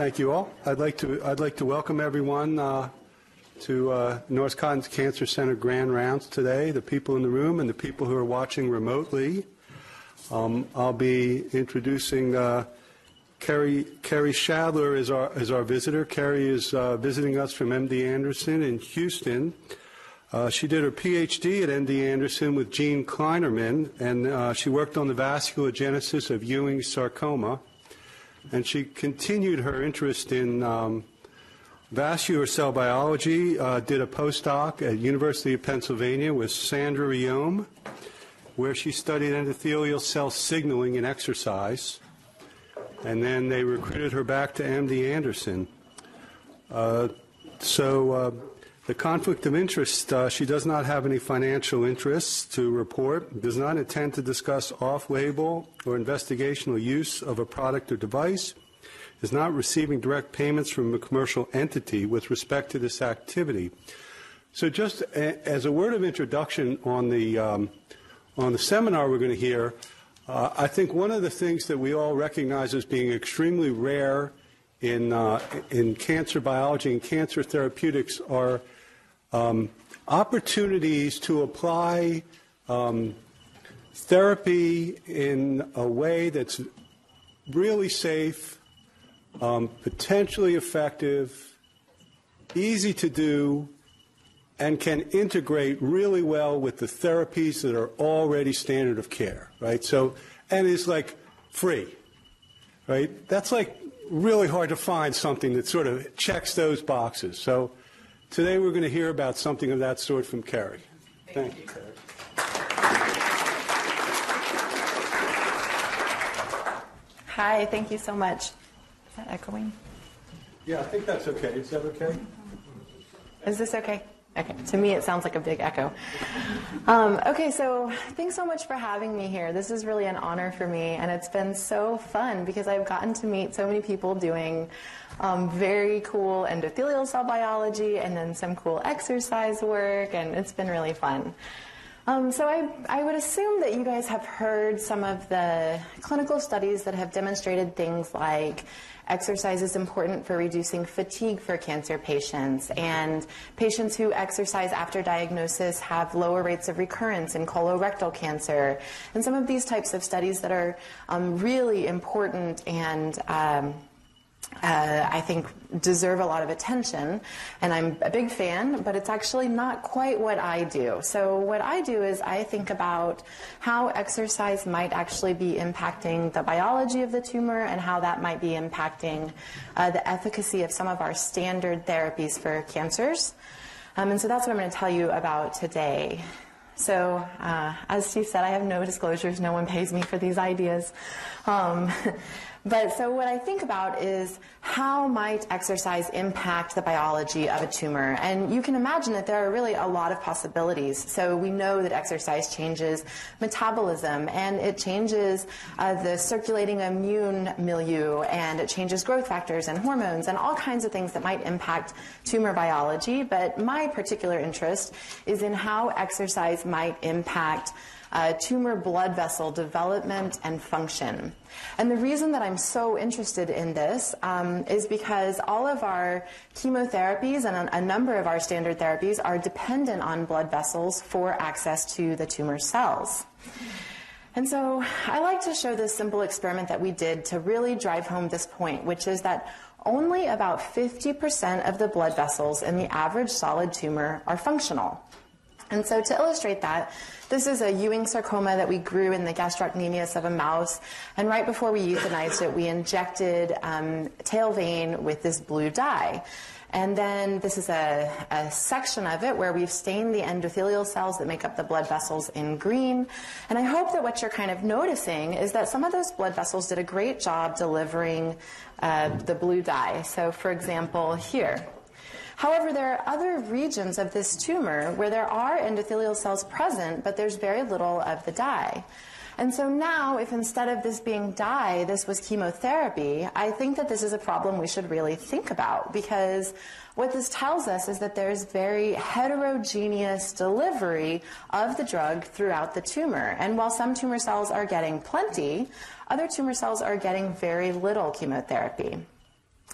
Thank you all. I'd like to, I'd like to welcome everyone uh, to uh, North Cancer Center Grand Rounds today, the people in the room and the people who are watching remotely. Um, I'll be introducing uh, Keri, Schadler is our, is our visitor. Keri is uh, visiting us from MD Anderson in Houston. Uh, she did her PhD at MD Anderson with Gene Kleinerman, and uh, she worked on the vasculogenesis of Ewing sarcoma. And she continued her interest in um, vascular cell biology, uh, did a postdoc at University of Pennsylvania with Sandra Ryeom, where she studied endothelial cell signaling in exercise. And then they recruited her back to MD Anderson. Uh, so uh, the conflict of interest, uh, she does not have any financial interests to report, does not intend to discuss off-label or investigational use of a product or device, is not receiving direct payments from a commercial entity with respect to this activity. So just a, as a word of introduction on the, um, on the seminar we're going to hear, uh, I think one of the things that we all recognize as being extremely rare in, uh, in cancer biology and cancer therapeutics are um, opportunities to apply um, therapy in a way that's really safe, um, potentially effective, easy to do, and can integrate really well with the therapies that are already standard of care, right? So, and is like free, right? That's like really hard to find something that sort of checks those boxes. So today we're going to hear about something of that sort from Keri. Thank, Thank you, Keri. Hi, thank you so much. Is that echoing? Yeah, I think that's okay. Is that okay? Is this okay? Okay, to me it sounds like a big echo. Um, okay, so thanks so much for having me here. This is really an honor for me, and it's been so fun because I've gotten to meet so many people doing um, very cool endothelial cell biology and then some cool exercise work, and it's been really fun. Um, so I, I would assume that you guys have heard some of the clinical studies that have demonstrated things like exercise is important for reducing fatigue for cancer patients, and patients who exercise after diagnosis have lower rates of recurrence in colorectal cancer, and some of these types of studies that are um, really important and um, uh, I think deserve a lot of attention, and I'm a big fan, but it's actually not quite what I do. So, what I do is I think about how exercise might actually be impacting the biology of the tumor and how that might be impacting uh, the efficacy of some of our standard therapies for cancers. Um, and so that's what I'm going to tell you about today. So, uh, as Steve said, I have no disclosures. No one pays me for these ideas. Um, But so what I think about is how might exercise impact the biology of a tumor? And you can imagine that there are really a lot of possibilities. So we know that exercise changes metabolism and it changes uh, the circulating immune milieu and it changes growth factors and hormones and all kinds of things that might impact tumor biology. But my particular interest is in how exercise might impact uh, tumor blood vessel development and function. And the reason that I'm so interested in this um, is because all of our chemotherapies and a, a number of our standard therapies are dependent on blood vessels for access to the tumor cells. And so I like to show this simple experiment that we did to really drive home this point, which is that only about 50% of the blood vessels in the average solid tumor are functional. And so to illustrate that, this is a Ewing sarcoma that we grew in the gastrocnemius of a mouse. And right before we euthanized it, we injected um, tail vein with this blue dye. And then this is a, a, section of it where we've stained the endothelial cells that make up the blood vessels in green. And I hope that what you're kind of noticing is that some of those blood vessels did a great job delivering uh, the blue dye. So, for example, here, However, there are other regions of this tumor where there are endothelial cells present, but there's very little of the dye. And so now, if instead of this being dye, this was chemotherapy, I think that this is a problem we should really think about because what this tells us is that there's very heterogeneous delivery of the drug throughout the tumor. And while some tumor cells are getting plenty, other tumor cells are getting very little chemotherapy.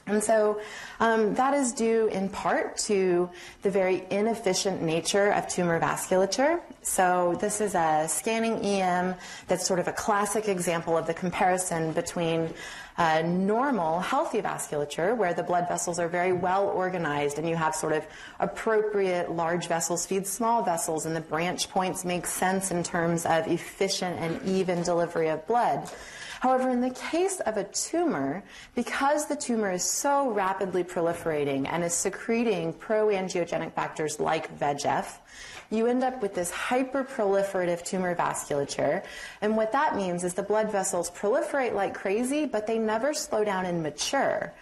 And so um, that is due in part to the very inefficient nature of tumor vasculature. So this is a scanning EM that's sort of a classic example of the comparison between uh, normal, healthy vasculature, where the blood vessels are very well organized and you have sort of appropriate large vessels feed small vessels, and the branch points make sense in terms of efficient and even delivery of blood. However, in the case of a tumor, because the tumor is so rapidly proliferating and is secreting pro-angiogenic factors like VEGF, you end up with this hyperproliferative tumor vasculature. And what that means is the blood vessels proliferate like crazy, but they never slow down and mature.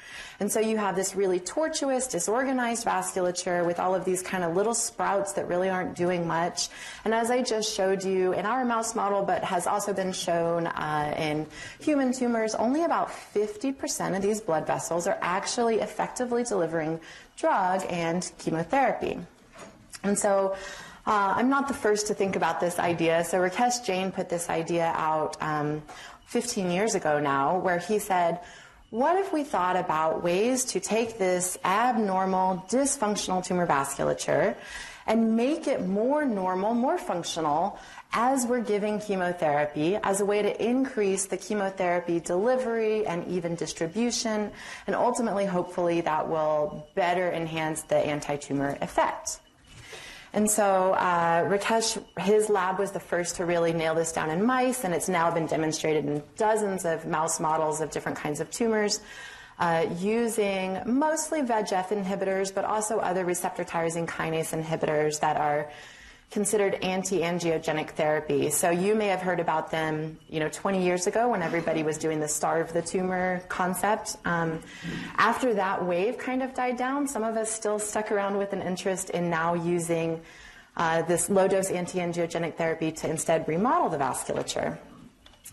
And so you have this really tortuous, disorganized vasculature with all of these kind of little sprouts that really aren't doing much. And as I just showed you in our mouse model, but has also been shown uh, in human tumors, only about 50% of these blood vessels are actually effectively delivering drug and chemotherapy. And so uh, I'm not the first to think about this idea. So Rakesh Jain put this idea out um, 15 years ago now, where he said, what if we thought about ways to take this abnormal, dysfunctional tumor vasculature and make it more normal, more functional as we're giving chemotherapy as a way to increase the chemotherapy delivery and even distribution, and ultimately, hopefully, that will better enhance the anti tumor effect. And so uh, Rakesh, his lab was the first to really nail this down in mice, and it's now been demonstrated in dozens of mouse models of different kinds of tumors. Uh, using mostly VEGF inhibitors, but also other receptor tyrosine kinase inhibitors that are considered anti-angiogenic therapy. So you may have heard about them, you know, 20 years ago when everybody was doing the starve the tumor concept. Um, after that wave kind of died down, some of us still stuck around with an interest in now using uh, this low-dose anti-angiogenic therapy to instead remodel the vasculature.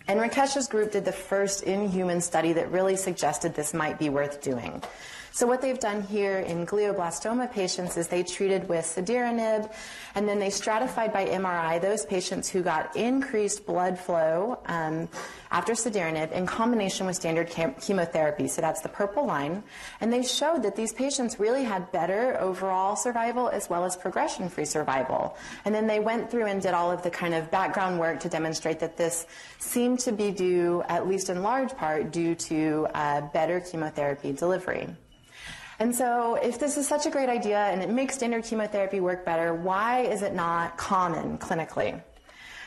And Rakesh's group did the first in-human study that really suggested this might be worth doing. So what they've done here in glioblastoma patients is they treated with cediranib, and then they stratified by MRI those patients who got increased blood flow um, after cediranib in combination with standard chem- chemotherapy. So that's the purple line. And they showed that these patients really had better overall survival as well as progression-free survival. And then they went through and did all of the kind of background work to demonstrate that this seemed to be due, at least in large part, due to uh, better chemotherapy delivery. And so, if this is such a great idea and it makes standard chemotherapy work better, why is it not common clinically?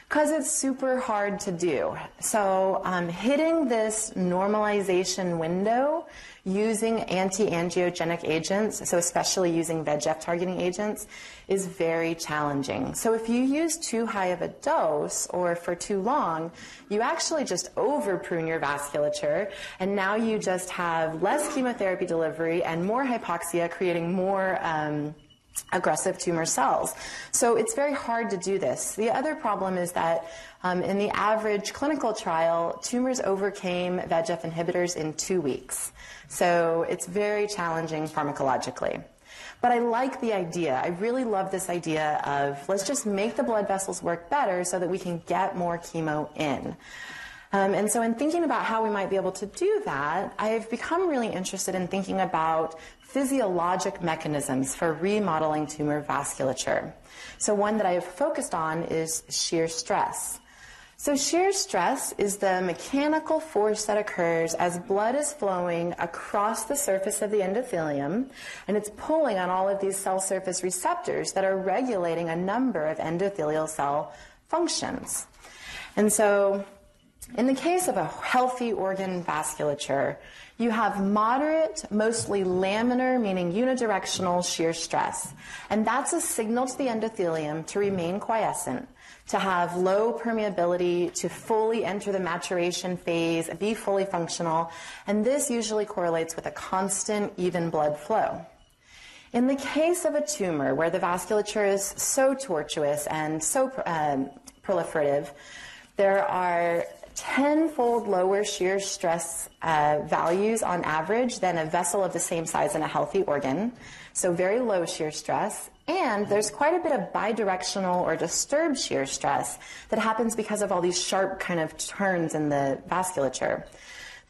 Because it's super hard to do. So, um, hitting this normalization window using anti-angiogenic agents, so especially using VEGF targeting agents, is very challenging. So if you use too high of a dose or for too long, you actually just over prune your vasculature, and now you just have less chemotherapy delivery and more hypoxia, creating more. Um, aggressive tumor cells. So it's very hard to do this. The other problem is that um, in the average clinical trial, tumors overcame VEGF inhibitors in two weeks. So it's very challenging pharmacologically. But I like the idea. I really love this idea of let's just make the blood vessels work better so that we can get more chemo in. Um, and so, in thinking about how we might be able to do that, I've become really interested in thinking about physiologic mechanisms for remodeling tumor vasculature. So, one that I have focused on is shear stress. So, shear stress is the mechanical force that occurs as blood is flowing across the surface of the endothelium, and it's pulling on all of these cell surface receptors that are regulating a number of endothelial cell functions. And so, in the case of a healthy organ vasculature, you have moderate, mostly laminar, meaning unidirectional shear stress. And that's a signal to the endothelium to remain quiescent, to have low permeability, to fully enter the maturation phase, be fully functional. And this usually correlates with a constant, even blood flow. In the case of a tumor where the vasculature is so tortuous and so um, proliferative, there are tenfold lower shear stress uh, values on average than a vessel of the same size in a healthy organ. So very low shear stress. And there's quite a bit of bidirectional or disturbed shear stress that happens because of all these sharp kind of turns in the vasculature.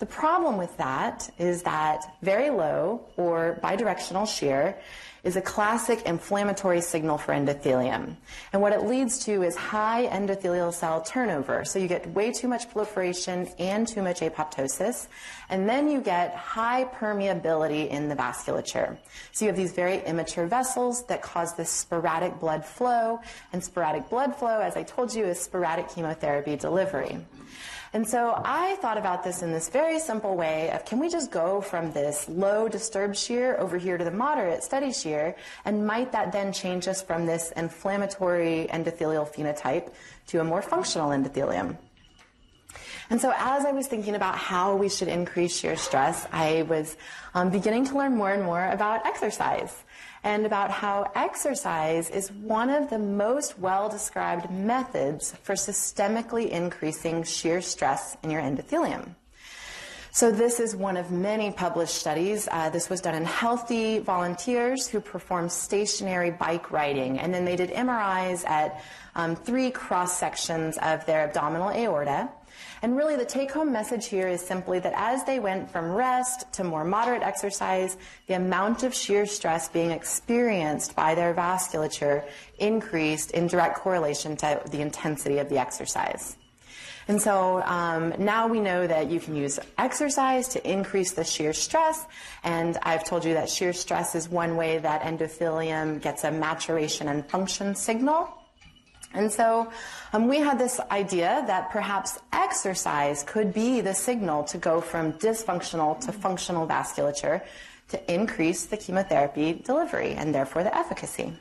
The problem with that is that very low or bidirectional shear is a classic inflammatory signal for endothelium. And what it leads to is high endothelial cell turnover. So you get way too much proliferation and too much apoptosis. And then you get high permeability in the vasculature. So you have these very immature vessels that cause this sporadic blood flow. And sporadic blood flow, as I told you, is sporadic chemotherapy delivery. And so I thought about this in this very simple way of can we just go from this low disturbed shear over here to the moderate steady shear, and might that then change us from this inflammatory endothelial phenotype to a more functional endothelium? And so, as I was thinking about how we should increase shear stress, I was um, beginning to learn more and more about exercise and about how exercise is one of the most well described methods for systemically increasing shear stress in your endothelium. So, this is one of many published studies. Uh, this was done in healthy volunteers who performed stationary bike riding, and then they did MRIs at um, three cross sections of their abdominal aorta. And really, the take home message here is simply that as they went from rest to more moderate exercise, the amount of shear stress being experienced by their vasculature increased in direct correlation to the intensity of the exercise. And so um, now we know that you can use exercise to increase the shear stress. And I've told you that shear stress is one way that endothelium gets a maturation and function signal. And so um, we had this idea that perhaps exercise could be the signal to go from dysfunctional to functional vasculature to increase the chemotherapy delivery and therefore the efficacy.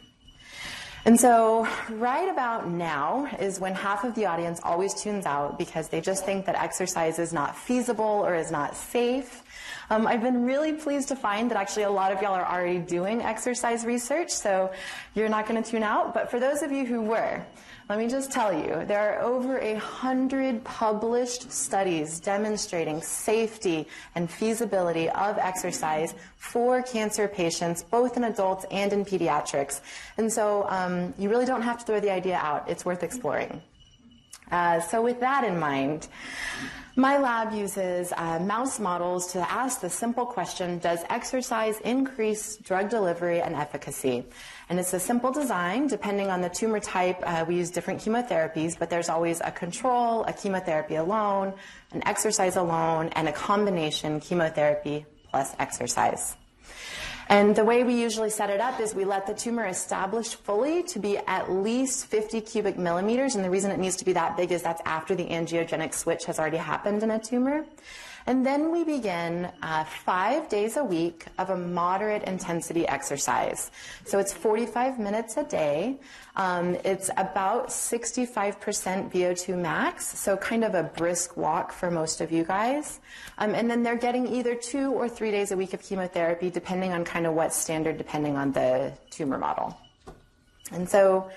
And so, right about now is when half of the audience always tunes out because they just think that exercise is not feasible or is not safe. Um, I've been really pleased to find that actually a lot of y'all are already doing exercise research, so you're not going to tune out. But for those of you who were, let me just tell you, there are over a hundred published studies demonstrating safety and feasibility of exercise for cancer patients, both in adults and in pediatrics. And so um, you really don't have to throw the idea out. It's worth exploring. Uh, so with that in mind, my lab uses uh, mouse models to ask the simple question, does exercise increase drug delivery and efficacy? And it's a simple design. Depending on the tumor type, uh, we use different chemotherapies, but there's always a control, a chemotherapy alone, an exercise alone, and a combination chemotherapy plus exercise. And the way we usually set it up is we let the tumor establish fully to be at least 50 cubic millimeters. And the reason it needs to be that big is that's after the angiogenic switch has already happened in a tumor. And then we begin uh, five days a week of a moderate intensity exercise. So it's 45 minutes a day. Um, it's about 65% VO2 max, so kind of a brisk walk for most of you guys. Um, and then they're getting either two or three days a week of chemotherapy, depending on kind of what standard, depending on the tumor model. And so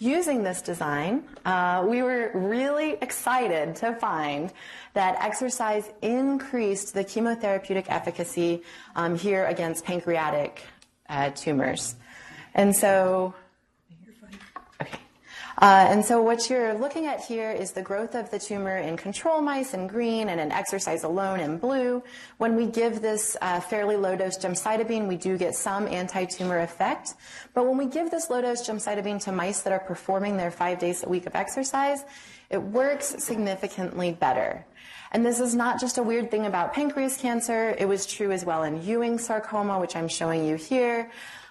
using this design, uh, we were really excited to find that exercise increased the chemotherapeutic efficacy um, here against pancreatic uh, tumors. And so uh, and so what you're looking at here is the growth of the tumor in control mice in green and in exercise alone in blue. When we give this uh, fairly low dose gemcitabine, we do get some anti-tumor effect. But when we give this low dose gemcitabine to mice that are performing their five days a week of exercise, it works significantly better. And this is not just a weird thing about pancreas cancer. It was true as well in Ewing sarcoma, which I'm showing you here.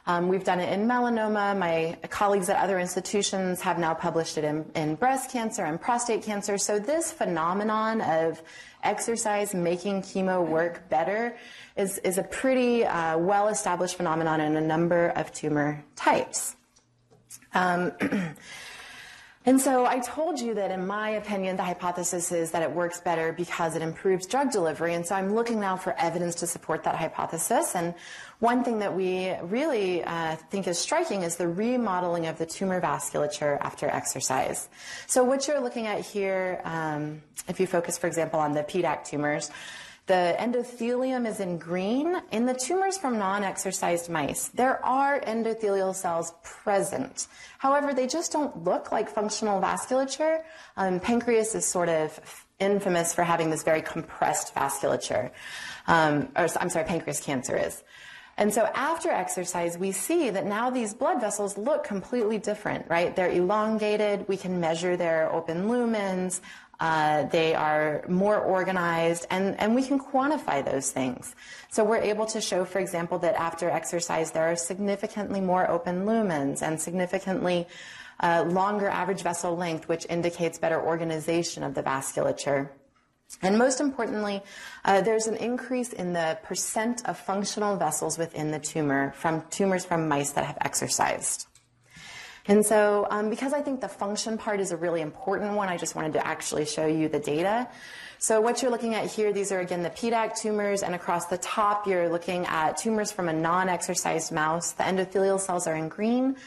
Um, we've done it in melanoma. My colleagues at other institutions have now published it in, in breast cancer and prostate cancer. So this phenomenon of exercise making chemo work better is, is a pretty uh, well-established phenomenon in a number of tumor types. Um, And so I told you that in my opinion, the hypothesis is that it works better because it improves drug delivery. And so I'm looking now for evidence to support that hypothesis. And one thing that we really uh, think is striking is the remodeling of the tumor vasculature after exercise. So what you're looking at here, um, if you focus, for example, on the PDAC tumors, the endothelium is in green. In the tumors from non-exercised mice, there are endothelial cells present. However, they just don't look like functional vasculature. Um, pancreas is sort of infamous for having this very compressed vasculature. Um, or, I'm sorry, pancreas cancer is. And so after exercise, we see that now these blood vessels look completely different, right? They're elongated. We can measure their open lumens. Uh, they are more organized, and, and we can quantify those things. So we're able to show, for example, that after exercise, there are significantly more open lumens and significantly uh, longer average vessel length, which indicates better organization of the vasculature. And most importantly, uh, there's an increase in the percent of functional vessels within the tumor from tumors from mice that have exercised. And so, um, because I think the function part is a really important one, I just wanted to actually show you the data. So what you're looking at here, these are again the PDAC tumors, and across the top you're looking at tumors from a non-exercised mouse. The endothelial cells are in green.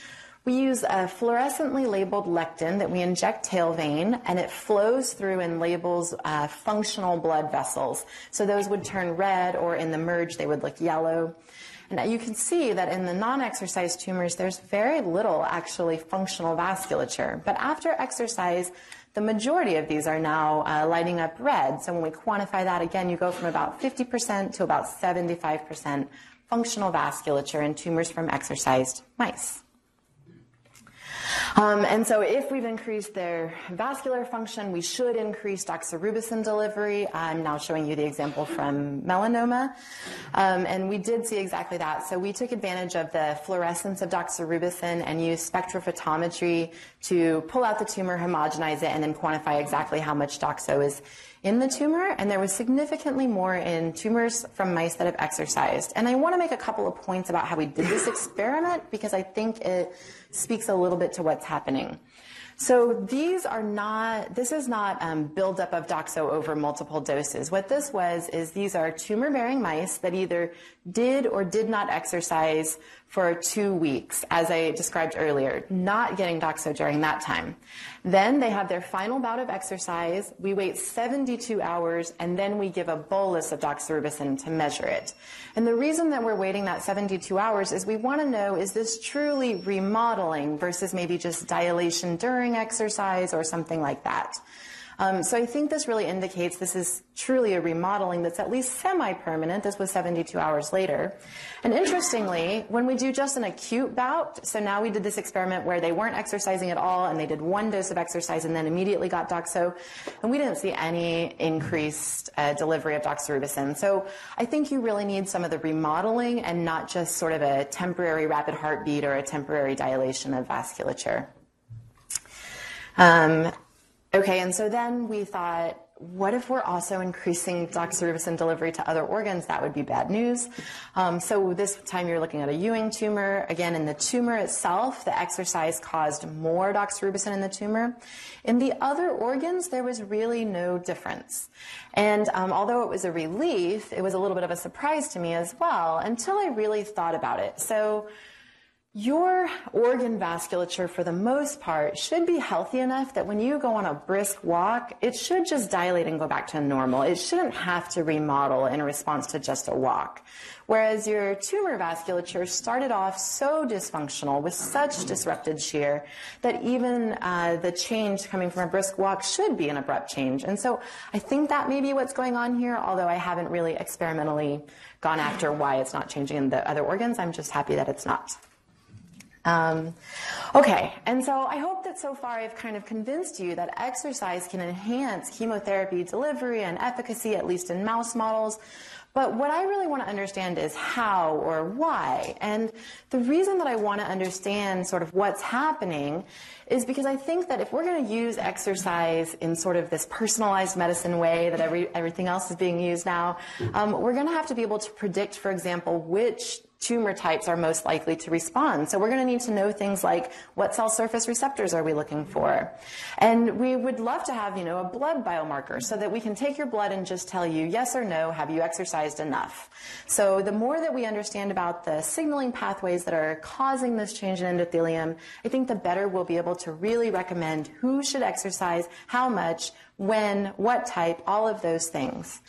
We use a fluorescently labeled lectin that we inject tail vein, and it flows through and labels uh, functional blood vessels. So those would turn red, or in the merge, they would look yellow. And you can see that in the non-exercise tumors, there's very little actually functional vasculature. But after exercise, the majority of these are now uh, lighting up red. So when we quantify that again, you go from about 50% to about 75% functional vasculature in tumors from exercised mice. Um, and so if we've increased their vascular function, we should increase doxorubicin delivery. I'm now showing you the example from melanoma. Um, and we did see exactly that. So we took advantage of the fluorescence of doxorubicin and used spectrophotometry to pull out the tumor, homogenize it, and then quantify exactly how much doxo is in the tumor, and there was significantly more in tumors from mice that have exercised. And I want to make a couple of points about how we did this experiment because I think it speaks a little bit to what's happening. So these are not, this is not um, buildup of doxo over multiple doses. What this was is these are tumor-bearing mice that either did or did not exercise for two weeks, as I described earlier, not getting doxo during that time. Then they have their final bout of exercise. We wait 72 hours, and then we give a bolus of doxorubicin to measure it. And the reason that we're waiting that 72 hours is we want to know, is this truly remodeling versus maybe just dilation during exercise or something like that? Um, so I think this really indicates this is truly a remodeling that's at least semi-permanent. This was 72 hours later. And interestingly, when we do just an acute bout, so now we did this experiment where they weren't exercising at all and they did one dose of exercise and then immediately got doxo, and we didn't see any increased uh, delivery of doxorubicin. So I think you really need some of the remodeling and not just sort of a temporary rapid heartbeat or a temporary dilation of vasculature. Um, Okay, and so then we thought, what if we're also increasing doxorubicin delivery to other organs? That would be bad news. Um, so this time you're looking at a Ewing tumor. Again, in the tumor itself, the exercise caused more doxorubicin in the tumor. In the other organs, there was really no difference. And um, although it was a relief, it was a little bit of a surprise to me as well until I really thought about it. So your organ vasculature, for the most part, should be healthy enough that when you go on a brisk walk, it should just dilate and go back to normal. It shouldn't have to remodel in response to just a walk. Whereas your tumor vasculature started off so dysfunctional with such disrupted shear that even uh, the change coming from a brisk walk should be an abrupt change. And so I think that may be what's going on here, although I haven't really experimentally gone after why it's not changing in the other organs. I'm just happy that it's not. Um, okay, and so I hope that so far I've kind of convinced you that exercise can enhance chemotherapy delivery and efficacy, at least in mouse models. But what I really want to understand is how or why. And the reason that I want to understand sort of what's happening is because I think that if we're going to use exercise in sort of this personalized medicine way that every, everything else is being used now, um, we're going to have to be able to predict, for example, which tumor types are most likely to respond. So we're going to need to know things like what cell surface receptors are we looking for? And we would love to have, you know, a blood biomarker so that we can take your blood and just tell you yes or no, have you exercised enough? So the more that we understand about the signaling pathways that are causing this change in endothelium, I think the better we'll be able to really recommend who should exercise, how much, when, what type, all of those things.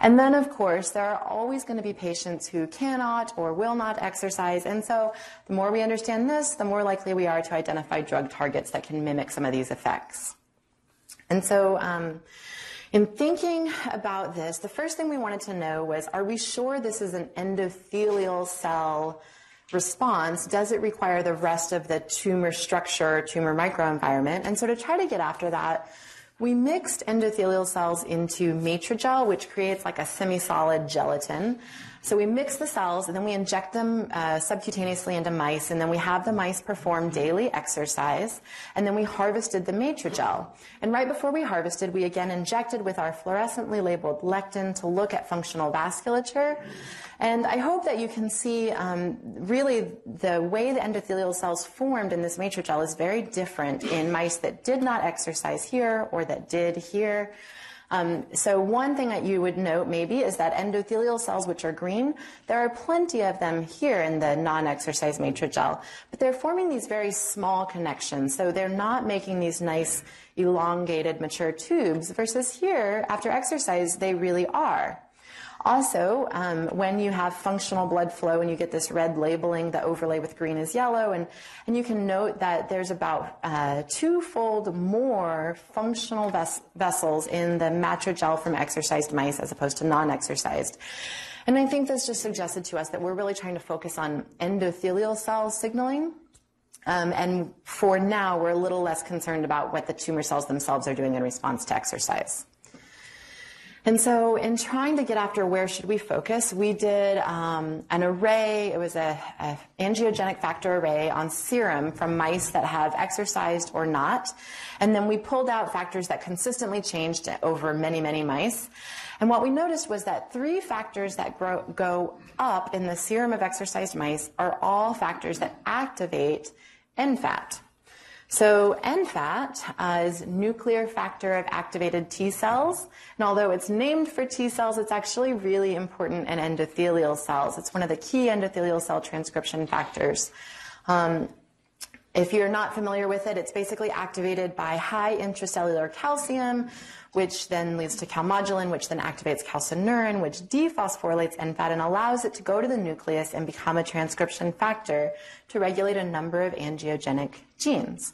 And then, of course, there are always going to be patients who cannot or will not exercise. And so the more we understand this, the more likely we are to identify drug targets that can mimic some of these effects. And so, um, In thinking about this, the first thing we wanted to know was are we sure this is an endothelial cell response? Does it require the rest of the tumor structure, tumor microenvironment? And so to try to get after that, we mixed endothelial cells into Matrigel, which creates like a semi-solid gelatin. So we mix the cells and then we inject them uh, subcutaneously into mice, and then we have the mice perform daily exercise, and then we harvested the Matrigel. And right before we harvested, we again injected with our fluorescently labeled lectin to look at functional vasculature. And I hope that you can see um, really the way the endothelial cells formed in this Matrigel is very different in mice that did not exercise here or that did here. Um, so one thing that you would note maybe is that endothelial cells, which are green, there are plenty of them here in the non-exercise Matrigel, but they're forming these very small connections. So they're not making these nice elongated mature tubes versus here, after exercise, they really are. Also, um, when you have functional blood flow and you get this red labeling, the overlay with green is yellow, and, and you can note that there's about uh, twofold more functional ves- vessels in the matrigel from exercised mice as opposed to non-exercised. And I think this just suggested to us that we're really trying to focus on endothelial cell signaling. Um, and for now, we're a little less concerned about what the tumor cells themselves are doing in response to exercise. And so, in trying to get after where should we focus, we did um, an array. It was a, a, angiogenic factor array on serum from mice that have exercised or not, and then we pulled out factors that consistently changed over many, many mice. And what we noticed was that three factors that grow, go up in the serum of exercised mice are all factors that activate NFAT. So NFAT uh, is nuclear factor of activated T cells. And although it's named for T cells, it's actually really important in endothelial cells. It's one of the key endothelial cell transcription factors. Um, if you're not familiar with it, it's basically activated by high intracellular calcium, which then leads to calmodulin, which then activates calcineurin, which dephosphorylates NFAT and allows it to go to the nucleus and become a transcription factor to regulate a number of angiogenic genes.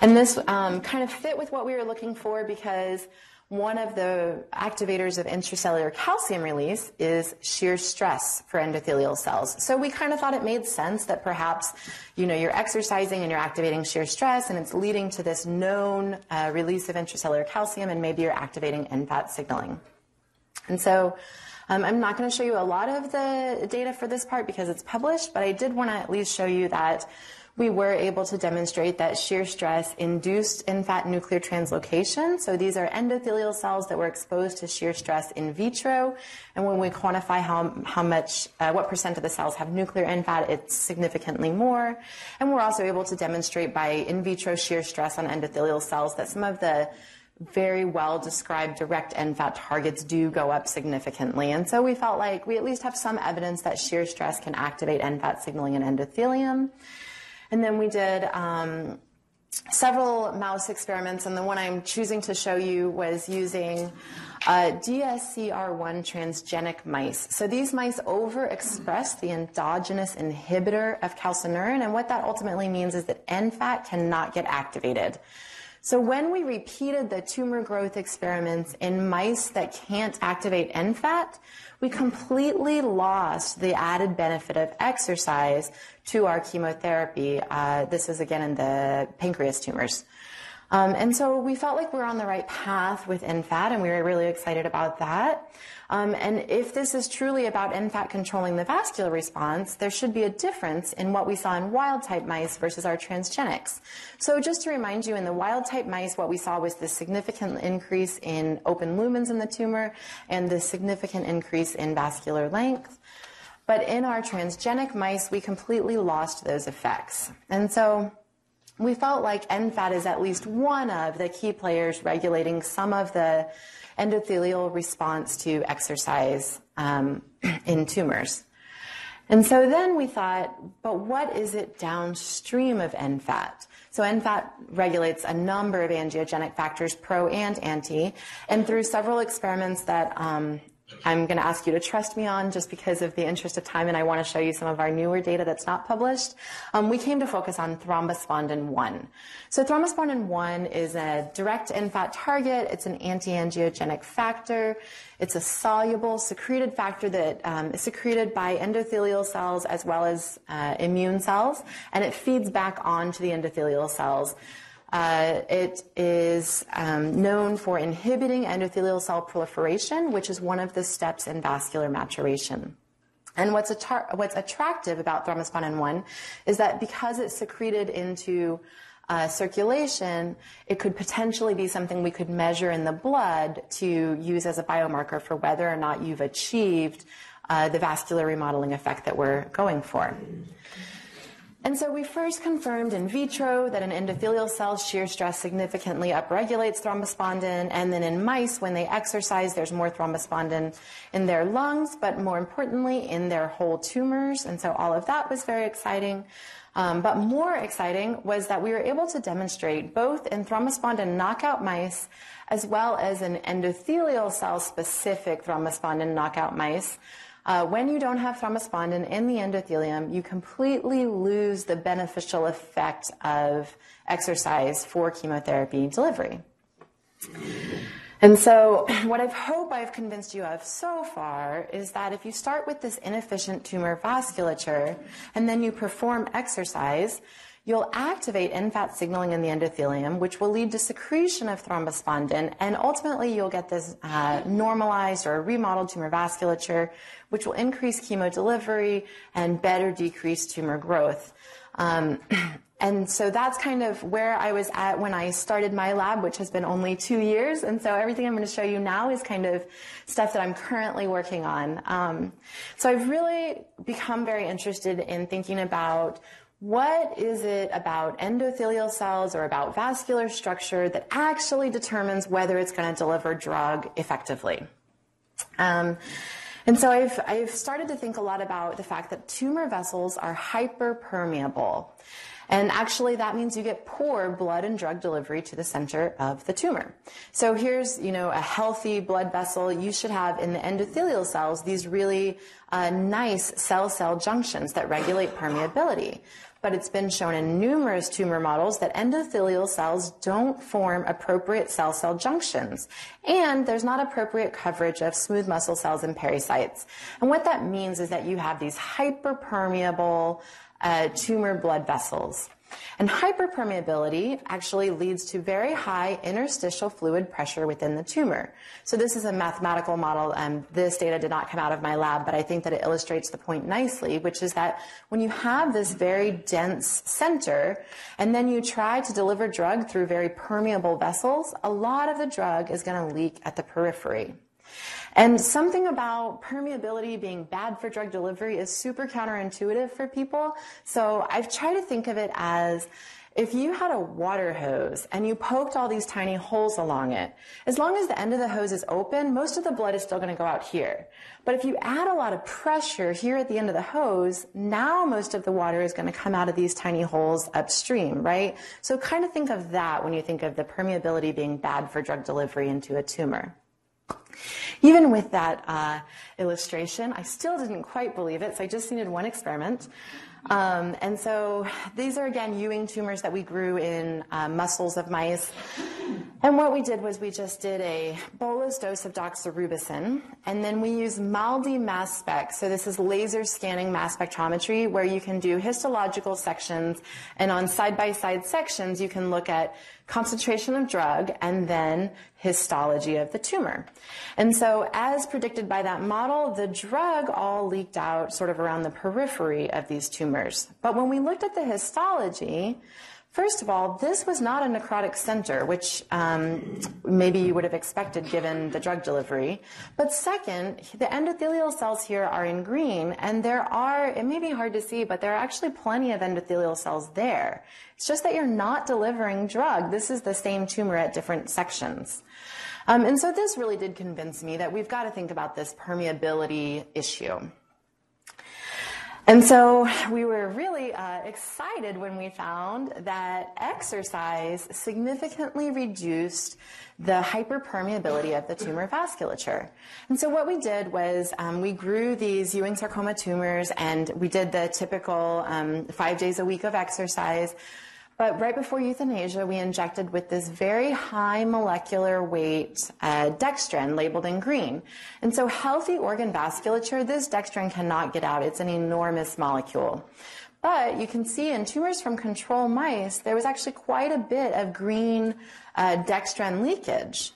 And this um, kind of fit with what we were looking for because one of the activators of intracellular calcium release is shear stress for endothelial cells. So we kind of thought it made sense that perhaps, you know, you're exercising and you're activating shear stress and it's leading to this known uh, release of intracellular calcium and maybe you're activating NFAT signaling. And so um, I'm not going to show you a lot of the data for this part because it's published, but I did want to at least show you that we were able to demonstrate that shear stress induced NFAT nuclear translocation. So these are endothelial cells that were exposed to shear stress in vitro. And when we quantify how, how much, uh, what percent of the cells have nuclear NFAT, it's significantly more. And we're also able to demonstrate by in vitro shear stress on endothelial cells that some of the very well described direct NFAT targets do go up significantly. And so we felt like we at least have some evidence that shear stress can activate NFAT signaling in endothelium. And then we did um, several mouse experiments, and the one I'm choosing to show you was using uh, DSCR1 transgenic mice. So these mice overexpress the endogenous inhibitor of calcineurin, and what that ultimately means is that NFAT cannot get activated. So when we repeated the tumor growth experiments in mice that can't activate NFAT, we completely lost the added benefit of exercise to our chemotherapy. Uh, this is again in the pancreas tumors. Um, and so we felt like we were on the right path with NFAT, and we were really excited about that. Um, and if this is truly about NFAT controlling the vascular response, there should be a difference in what we saw in wild type mice versus our transgenics. So just to remind you, in the wild type mice, what we saw was the significant increase in open lumens in the tumor and the significant increase in vascular length. But in our transgenic mice, we completely lost those effects. And so we felt like NFAT is at least one of the key players regulating some of the endothelial response to exercise um, in tumors. And so then we thought, but what is it downstream of NFAT? So NFAT regulates a number of angiogenic factors, pro and anti, and through several experiments that um, I'm going to ask you to trust me on just because of the interest of time, and I want to show you some of our newer data that's not published. Um, we came to focus on thrombospondin 1. So thrombospondin 1 is a direct NFAT target. It's an anti-angiogenic factor. It's a soluble secreted factor that um, is secreted by endothelial cells as well as uh, immune cells, and it feeds back onto the endothelial cells. Uh, it is um, known for inhibiting endothelial cell proliferation, which is one of the steps in vascular maturation. And what's, what's attractive about thrombospondin 1 is that because it's secreted into uh, circulation, it could potentially be something we could measure in the blood to use as a biomarker for whether or not you've achieved uh, the vascular remodeling effect that we're going for. And so we first confirmed in vitro that an endothelial cell's shear stress significantly upregulates thrombospondin, and then in mice, when they exercise, there's more thrombospondin in their lungs, but more importantly, in their whole tumors. And so all of that was very exciting. Um, but more exciting was that we were able to demonstrate both in thrombospondin knockout mice as well as in endothelial cell specific thrombospondin knockout mice uh, when you don't have thrombospondin in the endothelium, you completely lose the beneficial effect of exercise for chemotherapy delivery. And so, what I hope I've convinced you of so far is that if you start with this inefficient tumor vasculature and then you perform exercise, You'll activate NFAT signaling in the endothelium, which will lead to secretion of thrombospondin, and ultimately you'll get this uh, normalized or remodeled tumor vasculature, which will increase chemo delivery and better decrease tumor growth. Um, and so that's kind of where I was at when I started my lab, which has been only two years. And so everything I'm going to show you now is kind of stuff that I'm currently working on. Um, so I've really become very interested in thinking about what is it about endothelial cells or about vascular structure that actually determines whether it's going to deliver drug effectively? Um, and so I've, I've started to think a lot about the fact that tumor vessels are hyperpermeable. And actually, that means you get poor blood and drug delivery to the center of the tumor. So here's, you know, a healthy blood vessel. You should have in the endothelial cells these really uh, nice cell-cell junctions that regulate permeability but it's been shown in numerous tumor models that endothelial cells don't form appropriate cell-cell junctions. And there's not appropriate coverage of smooth muscle cells and pericytes. And what that means is that you have these hyperpermeable uh, tumor blood vessels. And hyperpermeability actually leads to very high interstitial fluid pressure within the tumor. So this is a mathematical model, and this data did not come out of my lab, but I think that it illustrates the point nicely, which is that when you have this very dense center, and then you try to deliver drug through very permeable vessels, a lot of the drug is going to leak at the periphery. And something about permeability being bad for drug delivery is super counterintuitive for people. So I've tried to think of it as if you had a water hose and you poked all these tiny holes along it, as long as the end of the hose is open, most of the blood is still going to go out here. But if you add a lot of pressure here at the end of the hose, now most of the water is going to come out of these tiny holes upstream, right? So kind of think of that when you think of the permeability being bad for drug delivery into a tumor. Even with that uh, illustration, I still didn't quite believe it, so I just needed one experiment. Um, and so these are again Ewing tumors that we grew in uh, muscles of mice. And what we did was we just did a bolus dose of doxorubicin, and then we used MALDI mass spec. So this is laser scanning mass spectrometry, where you can do histological sections, and on side-by-side sections, you can look at concentration of drug and then histology of the tumor. And so, as predicted by that model, the drug all leaked out sort of around the periphery of these tumors. But when we looked at the histology, First of all, this was not a necrotic center, which um, maybe you would have expected given the drug delivery. But second, the endothelial cells here are in green, and there are, it may be hard to see, but there are actually plenty of endothelial cells there. It's just that you're not delivering drug. This is the same tumor at different sections. Um, and so this really did convince me that we've got to think about this permeability issue. And so we were really uh, excited when we found that exercise significantly reduced the hyperpermeability of the tumor vasculature. And so what we did was um, we grew these Ewing sarcoma tumors and we did the typical um, five days a week of exercise. But right before euthanasia, we injected with this very high molecular weight uh, dextran labeled in green. And so healthy organ vasculature, this dextran cannot get out. It's an enormous molecule. But you can see in tumors from control mice, there was actually quite a bit of green uh, dextran leakage.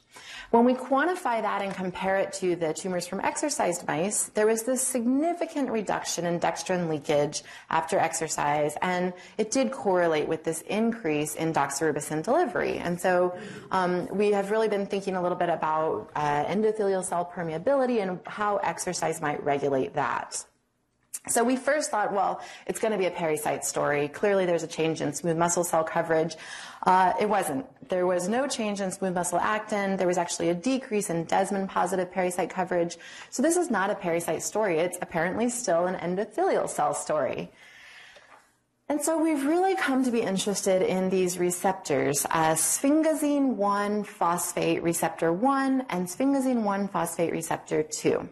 When we quantify that and compare it to the tumors from exercised mice, there was this significant reduction in dextran leakage after exercise, and it did correlate with this increase in doxorubicin delivery. And so um, we have really been thinking a little bit about uh, endothelial cell permeability and how exercise might regulate that. So we first thought, well, it's going to be a pericyte story. Clearly, there's a change in smooth muscle cell coverage. Uh, it wasn't. There was no change in smooth muscle actin. There was actually a decrease in desmin positive pericyte coverage. So this is not a pericyte story. It's apparently still an endothelial cell story. And so we've really come to be interested in these receptors, uh, sphingosine 1 phosphate receptor 1 and sphingosine 1 phosphate receptor 2.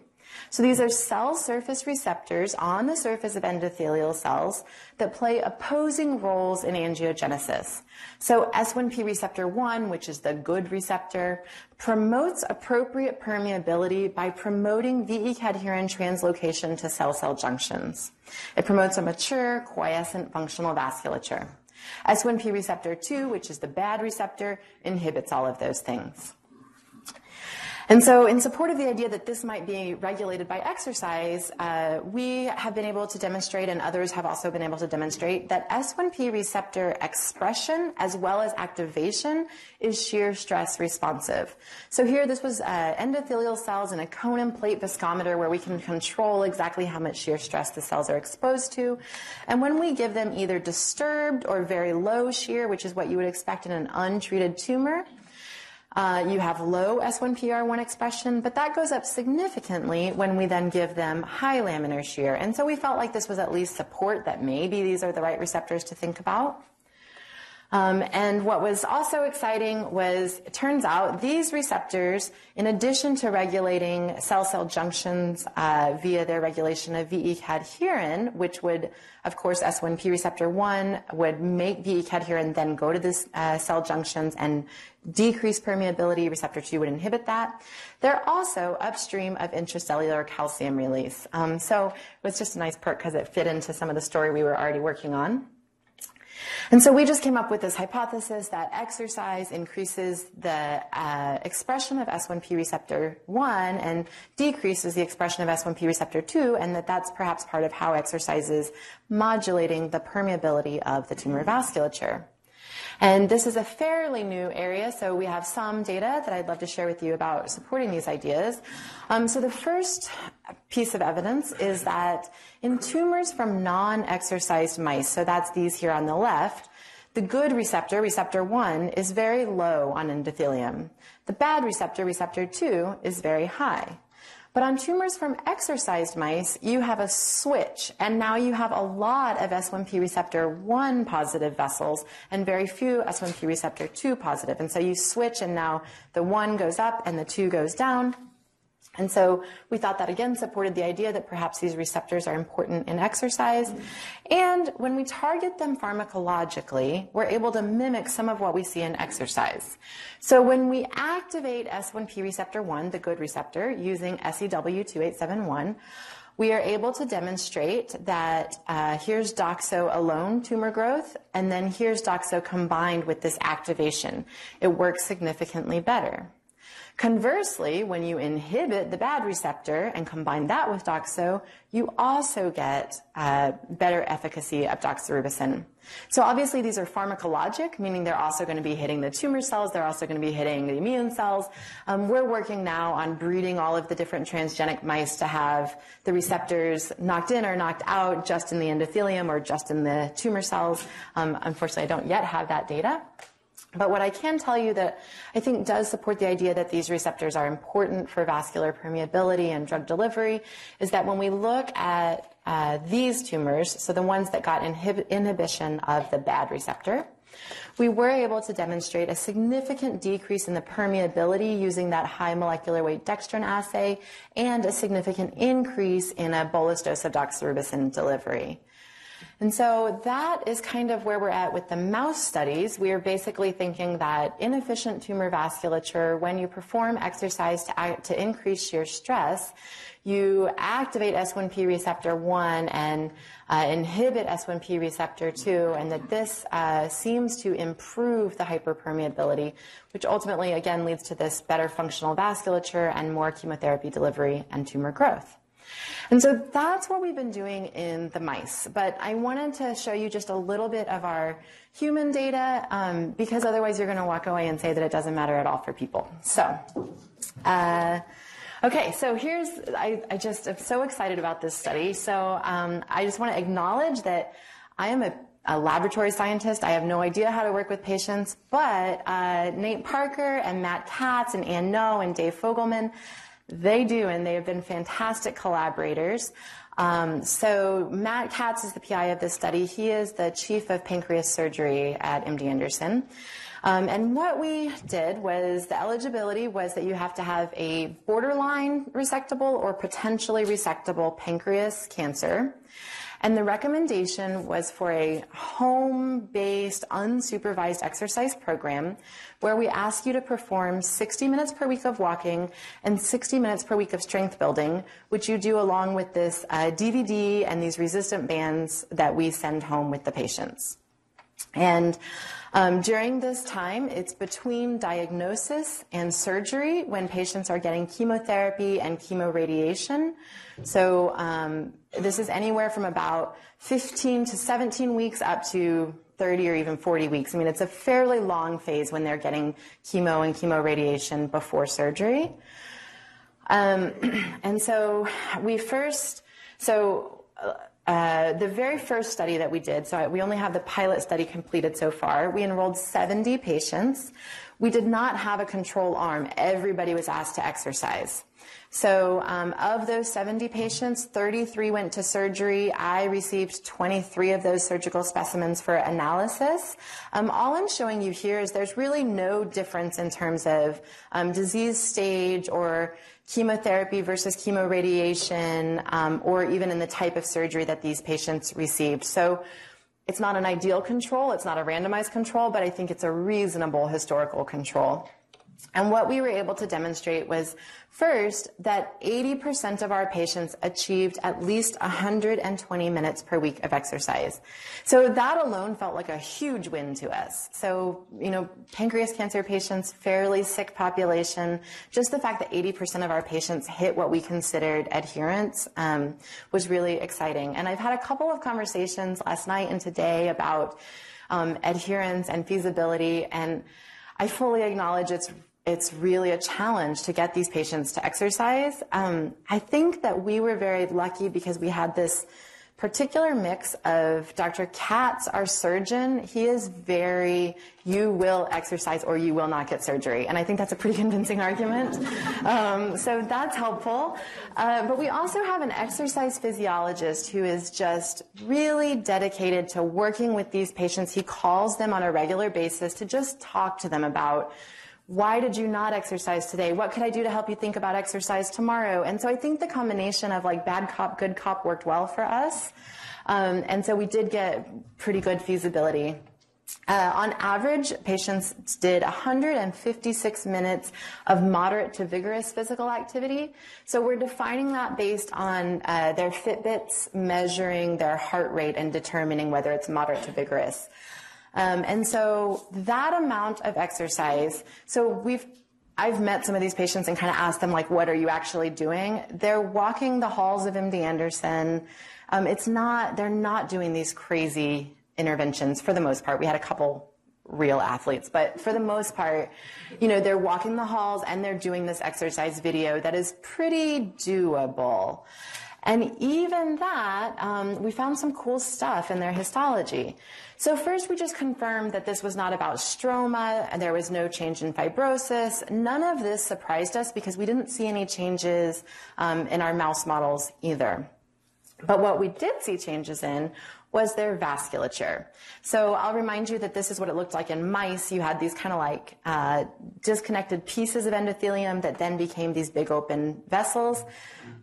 So these are cell surface receptors on the surface of endothelial cells that play opposing roles in angiogenesis. So S1P receptor 1, which is the good receptor, promotes appropriate permeability by promoting VE cadherin translocation to cell-cell junctions. It promotes a mature, quiescent functional vasculature. S1P receptor 2, which is the bad receptor, inhibits all of those things. And so, in support of the idea that this might be regulated by exercise, uh, we have been able to demonstrate, and others have also been able to demonstrate, that S1P receptor expression as well as activation is shear stress responsive. So, here this was uh, endothelial cells in a cone and plate viscometer where we can control exactly how much shear stress the cells are exposed to. And when we give them either disturbed or very low shear, which is what you would expect in an untreated tumor, uh, you have low S1PR1 expression, but that goes up significantly when we then give them high laminar shear. And so we felt like this was at least support that maybe these are the right receptors to think about. Um, and what was also exciting was it turns out these receptors, in addition to regulating cell-cell junctions uh, via their regulation of VE cadherin, which would, of course, S1P receptor 1 would make VE cadherin then go to the uh, cell junctions and decrease permeability. Receptor 2 would inhibit that. They're also upstream of intracellular calcium release. Um, so it was just a nice perk because it fit into some of the story we were already working on. And so we just came up with this hypothesis that exercise increases the uh, expression of S1P receptor 1 and decreases the expression of S1P receptor 2, and that that's perhaps part of how exercise is modulating the permeability of the tumor vasculature. And this is a fairly new area, so we have some data that I'd love to share with you about supporting these ideas. Um, so the first piece of evidence is that in tumors from non-exercised mice, so that's these here on the left, the good receptor, receptor 1, is very low on endothelium. The bad receptor, receptor 2, is very high. But on tumors from exercised mice, you have a switch, and now you have a lot of S1P receptor 1 positive vessels and very few S1P receptor 2 positive. And so you switch, and now the 1 goes up and the 2 goes down. And so we thought that again supported the idea that perhaps these receptors are important in exercise. And when we target them pharmacologically, we're able to mimic some of what we see in exercise. So when we activate S1P receptor 1, the good receptor, using SEW2871, we are able to demonstrate that uh, here's doxo alone tumor growth, and then here's doxo combined with this activation. It works significantly better. Conversely, when you inhibit the bad receptor and combine that with doxo, you also get uh, better efficacy of doxorubicin. So obviously these are pharmacologic, meaning they're also going to be hitting the tumor cells, they're also going to be hitting the immune cells. Um, we're working now on breeding all of the different transgenic mice to have the receptors knocked in or knocked out just in the endothelium or just in the tumor cells. Um, unfortunately, I don't yet have that data. But what I can tell you that I think does support the idea that these receptors are important for vascular permeability and drug delivery is that when we look at uh, these tumors, so the ones that got inhib- inhibition of the BAD receptor, we were able to demonstrate a significant decrease in the permeability using that high molecular weight dextran assay and a significant increase in a bolus dose of doxorubicin delivery. And so that is kind of where we're at with the mouse studies. We are basically thinking that inefficient tumor vasculature, when you perform exercise to, to increase shear stress, you activate S1P receptor 1 and uh, inhibit S1P receptor 2, and that this uh, seems to improve the hyperpermeability, which ultimately, again, leads to this better functional vasculature and more chemotherapy delivery and tumor growth. And so that's what we've been doing in the mice. But I wanted to show you just a little bit of our human data um, because otherwise you're going to walk away and say that it doesn't matter at all for people. So, uh, okay, so here's, I, I, just am so excited about this study. So um, I just want to acknowledge that I am a a laboratory scientist. I have no idea how to work with patients, but uh, Nate Parker and Matt Katz and Ann No and Dave Fogelman they do, and they have been fantastic collaborators. Um, so Matt Katz is the PI of this study. He is the chief of pancreas surgery at MD Anderson. Um, and what we did was the eligibility was that you have to have a borderline resectable or potentially resectable pancreas cancer. And the recommendation was for a home based, unsupervised exercise program where we ask you to perform 60 minutes per week of walking and 60 minutes per week of strength building, which you do along with this uh, DVD and these resistant bands that we send home with the patients. And um, during this time, it's between diagnosis and surgery when patients are getting chemotherapy and chemoradiation. So um, this is anywhere from about 15 to 17 weeks up to 30 or even 40 weeks. I mean, it's a fairly long phase when they're getting chemo and chemoradiation before surgery. Um, and so we first, so uh, the very first study that we did, so we only have the pilot study completed so far, we enrolled 70 patients. We did not have a control arm. Everybody was asked to exercise. So um, of those 70 patients, 33 went to surgery. I received 23 of those surgical specimens for analysis. Um, all I'm showing you here is there's really no difference in terms of um, disease stage or chemotherapy versus chemoradiation, um, or even in the type of surgery that these patients received. So it's not an ideal control, it's not a randomized control, but I think it's a reasonable historical control. And what we were able to demonstrate was first that 80% of our patients achieved at least 120 minutes per week of exercise. So that alone felt like a huge win to us. So, you know, pancreas cancer patients, fairly sick population, just the fact that 80% of our patients hit what we considered adherence um, was really exciting. And I've had a couple of conversations last night and today about um, adherence and feasibility and I fully acknowledge it's it's really a challenge to get these patients to exercise. Um, I think that we were very lucky because we had this particular mix of Dr. Katz, our surgeon. He is very, you will exercise or you will not get surgery. And I think that's a pretty convincing argument. Um, so that's helpful. Uh, but we also have an exercise physiologist who is just really dedicated to working with these patients. He calls them on a regular basis to just talk to them about why did you not exercise today? What could I do to help you think about exercise tomorrow? And so I think the combination of like bad cop, good cop worked well for us. Um, and so we did get pretty good feasibility. Uh, on average, patients did 156 minutes of moderate to vigorous physical activity. So we're defining that based on uh, their Fitbits measuring their heart rate and determining whether it's moderate to vigorous. Um, and so that amount of exercise, so we've I've met some of these patients and kind of asked them like, what are you actually doing? They're walking the halls of MD Anderson. Um, it's not, they're not doing these crazy interventions for the most part. We had a couple real athletes, but for the most part, you know, they're walking the halls and they're doing this exercise video that is pretty doable. And even that, um, we found some cool stuff in their histology. So first, we just confirmed that this was not about stroma, and there was no change in fibrosis. None of this surprised us because we didn't see any changes um, in our mouse models either. But what we did see changes in was their vasculature. So I'll remind you that this is what it looked like in mice. You had these kind of like uh, disconnected pieces of endothelium that then became these big open vessels.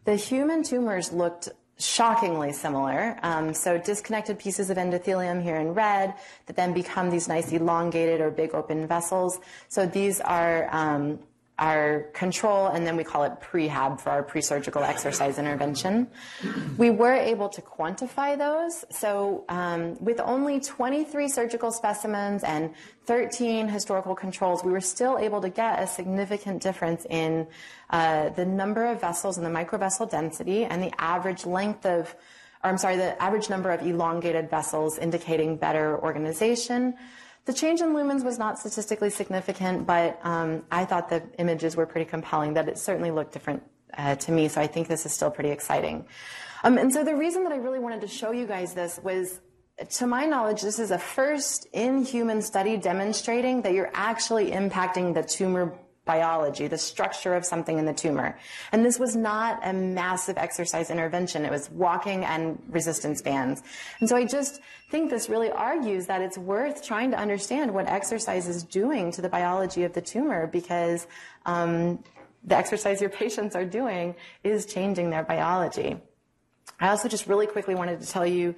The human tumors looked shockingly similar. Um, so disconnected pieces of endothelium here in red that then become these nice elongated or big open vessels. So these are um, our control, and then we call it prehab for our pre-surgical exercise intervention. We were able to quantify those. So um, with only 23 surgical specimens and 13 historical controls, we were still able to get a significant difference in uh, the number of vessels and the microvessel density and the average length of, or I'm sorry, the average number of elongated vessels indicating better organization. The change in lumens was not statistically significant, but um, I thought the images were pretty compelling, that it certainly looked different uh, to me, so I think this is still pretty exciting. Um, and so the reason that I really wanted to show you guys this was, to my knowledge, this is a first in human study demonstrating that you're actually impacting the tumor biology, the structure of something in the tumor. And this was not a massive exercise intervention. It was walking and resistance bands. And so I just think this really argues that it's worth trying to understand what exercise is doing to the biology of the tumor because um, the exercise your patients are doing is changing their biology. I also just really quickly wanted to tell you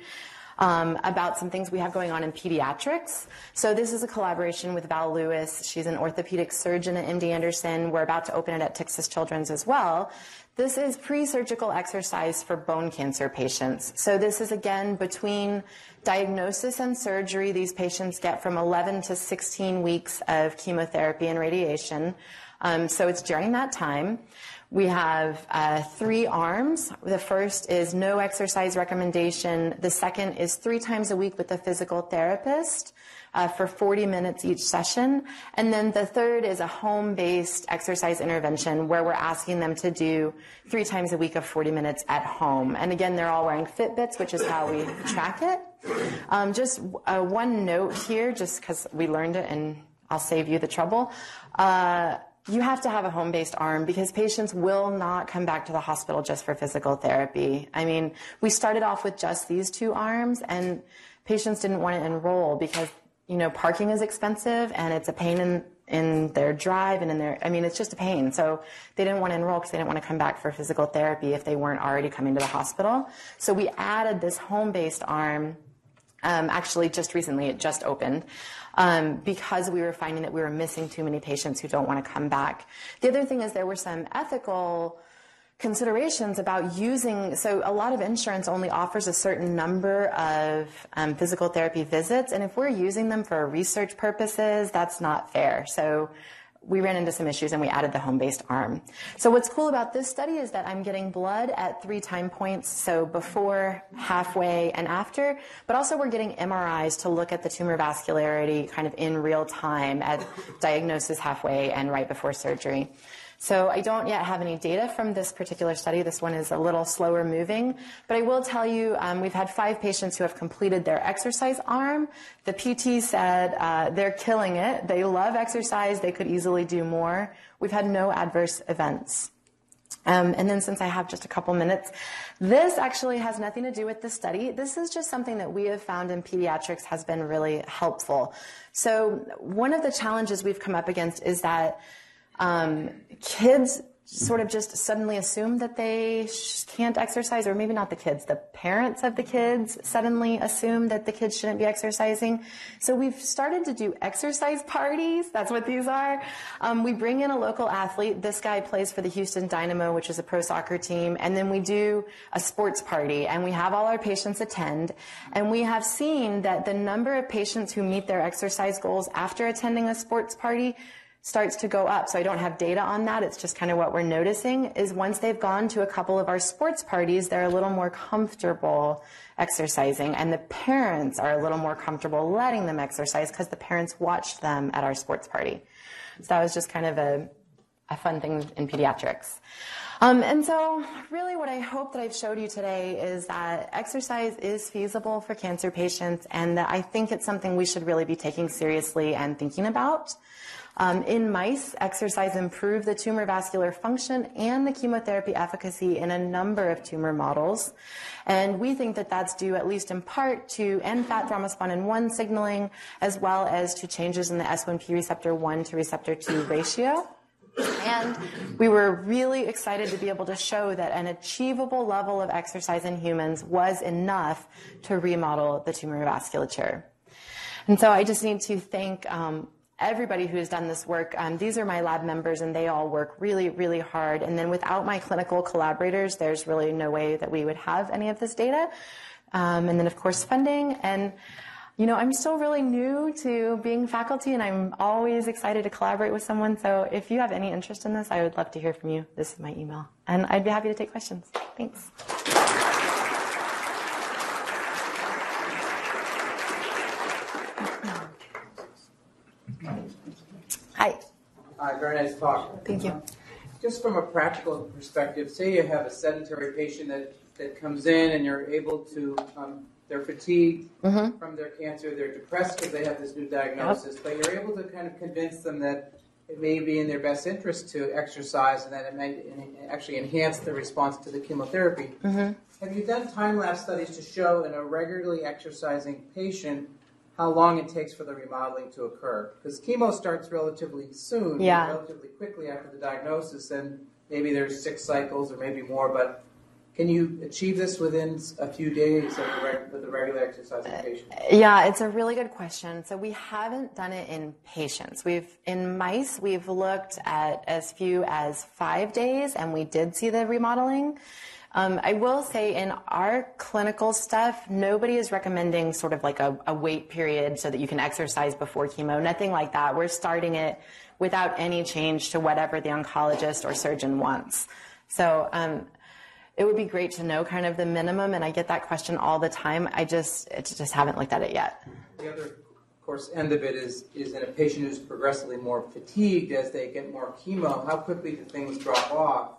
um, about some things we have going on in pediatrics. So this is a collaboration with Val Lewis. She's an orthopedic surgeon at MD Anderson. We're about to open it at Texas Children's as well. This is pre-surgical exercise for bone cancer patients. So this is again between diagnosis and surgery. These patients get from 11 to 16 weeks of chemotherapy and radiation. Um, so it's during that time. We have uh, three arms. The first is no exercise recommendation. The second is three times a week with a physical therapist uh, for 40 minutes each session. And then the third is a home-based exercise intervention where we're asking them to do three times a week of 40 minutes at home. And again, they're all wearing Fitbits, which is how we track it. Um, just uh, one note here, just because we learned it and I'll save you the trouble. You have to have a home based arm because patients will not come back to the hospital just for physical therapy. I mean, we started off with just these two arms, and patients didn't want to enroll because, you know, parking is expensive and it's a pain in, in their drive and in their, I mean, it's just a pain. So they didn't want to enroll because they didn't want to come back for physical therapy if they weren't already coming to the hospital. So we added this home based arm um, actually, just recently, it just opened. Um, because we were finding that we were missing too many patients who don't want to come back. The other thing is there were some ethical considerations about using so a lot of insurance only offers a certain number of um, physical therapy visits. And if we're using them for research purposes that's not fair. So we ran into some issues and we added the home-based arm. So what's cool about this study is that I'm getting blood at three time points, so before, halfway, and after, but also we're getting MRIs to look at the tumor vascularity kind of in real time at diagnosis halfway and right before surgery. So I don't yet have any data from this particular study. This one is a little slower moving, but I will tell you um, we've had five patients who have completed their exercise arm. The PT said uh, they're killing it. They love exercise. They could easily do more. We've had no adverse events. Um, and then since I have just a couple minutes, this actually has nothing to do with the study. This is just something that we have found in pediatrics has been really helpful. So one of the challenges we've come up against is that um, kids sort of just suddenly assume that they can't exercise, or maybe not the kids, the parents of the kids suddenly assume that the kids shouldn't be exercising. So we've started to do exercise parties. That's what these are. Um, we bring in a local athlete. This guy plays for the Houston Dynamo, which is a pro soccer team. And then we do a sports party, and we have all our patients attend. And we have seen that the number of patients who meet their exercise goals after attending a sports party starts to go up. So I don't have data on that. It's just kind of what we're noticing is once they've gone to a couple of our sports parties, they're a little more comfortable exercising and the parents are a little more comfortable letting them exercise because the parents watched them at our sports party. So that was just kind of a, a fun thing in pediatrics. Um, and so, really, what I hope that I've showed you today is that exercise is feasible for cancer patients, and that I think it's something we should really be taking seriously and thinking about. Um, in mice, exercise improved the tumor vascular function and the chemotherapy efficacy in a number of tumor models. And we think that that's due, at least in part, to NFAT thrombospondin 1 signaling, as well as to changes in the S1P receptor 1 to receptor 2 ratio. And we were really excited to be able to show that an achievable level of exercise in humans was enough to remodel the tumor vasculature. And so I just need to thank um, everybody who has done this work. Um, these are my lab members, and they all work really, really hard. And then without my clinical collaborators, there's really no way that we would have any of this data. Um, and then, of course, funding. And you know, I'm still really new to being faculty and I'm always excited to collaborate with someone. So if you have any interest in this, I would love to hear from you. This is my email. And I'd be happy to take questions. Thanks. Very nice talk. Thank you. Just from a practical perspective, say you have a sedentary patient that, that comes in and you're able to um, they're fatigued mm-hmm. from their cancer, they're depressed because they have this new diagnosis, yep. but you're able to kind of convince them that it may be in their best interest to exercise and that it may actually enhance the response to the chemotherapy. Mm-hmm. Have you done time lapse studies to show in a regularly exercising patient how long it takes for the remodeling to occur? Because chemo starts relatively soon, yeah. relatively quickly after the diagnosis, and maybe there's six cycles or maybe more, but can you achieve this within a few days reg- with a regular exercise patient? Uh, yeah, it's a really good question. So we haven't done it in patients. We've in mice we've looked at as few as five days, and we did see the remodeling. Um, I will say in our clinical stuff, nobody is recommending sort of like a, a wait period so that you can exercise before chemo. Nothing like that. We're starting it without any change to whatever the oncologist or surgeon wants. So um, it would be great to know kind of the minimum, and I get that question all the time. I just just haven't looked at it yet. The other, of course, end of it is is in a patient who's progressively more fatigued as they get more chemo. How quickly do things drop off?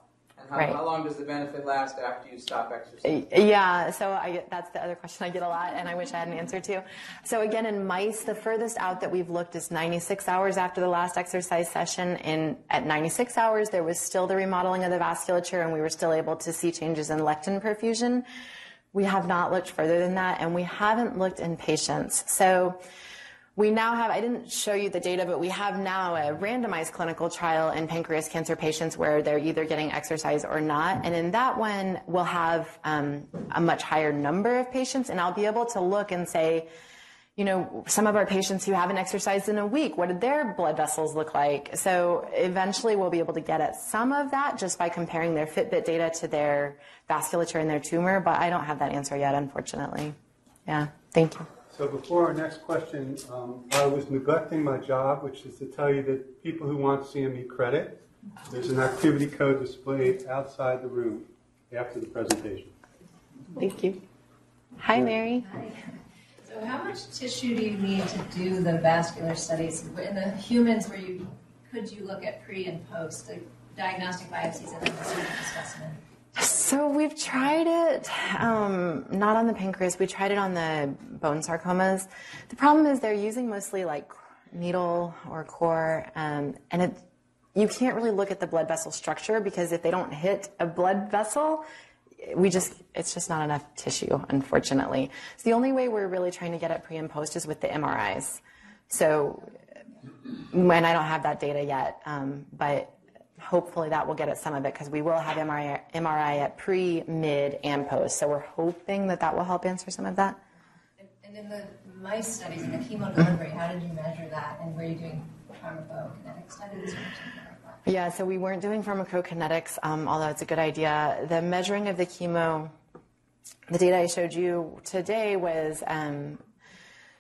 How, right. how, long does the benefit last after you stop exercising? Yeah, so I, that's the other question I get a lot, and I wish I had an answer to. So again, in mice, the furthest out that we've looked is 96 hours after the last exercise session. And at 96 hours, there was still the remodeling of the vasculature, and we were still able to see changes in lectin perfusion. We have not looked further than that, and we haven't looked in patients. So we now have, I didn't show you the data, but we have now a randomized clinical trial in pancreas cancer patients where they're either getting exercise or not. And in that one, we'll have um, a much higher number of patients, and I'll be able to look and say, you know, some of our patients who haven't exercised in a week, what did their blood vessels look like? So eventually we'll be able to get at some of that just by comparing their Fitbit data to their vasculature and their tumor, but I don't have that answer yet, unfortunately. Yeah, thank you. So before our next question, um, I was neglecting my job, which is to tell you that people who want CME credit, there's an activity code displayed outside the room after the presentation. Thank you. Hi, Mary. Hi. So how much tissue do you need to do the vascular studies in the humans where you could you look at pre and post the diagnostic biopsies and then the surgical specimen? So we've tried it, um, not on the pancreas. We tried it on the bone sarcomas. The problem is they're using mostly like needle or core, um, and it, you can't really look at the blood vessel structure because if they don't hit a blood vessel, we just it's just not enough tissue, unfortunately. So the only way we're really trying to get it pre and post is with the MRIs. So, and I don't have that data yet, um, but hopefully that will get at some of it because we will have MRI, MRI at pre, mid, and post. So we're hoping that that will help answer some of that. And, in the mice studies, in the chemo delivery, how did you measure that? And were you doing pharmacokinetic studies or something like that? Yeah, so we weren't doing pharmacokinetics, um, although it's a good idea. The measuring of the chemo, the data I showed you today was um,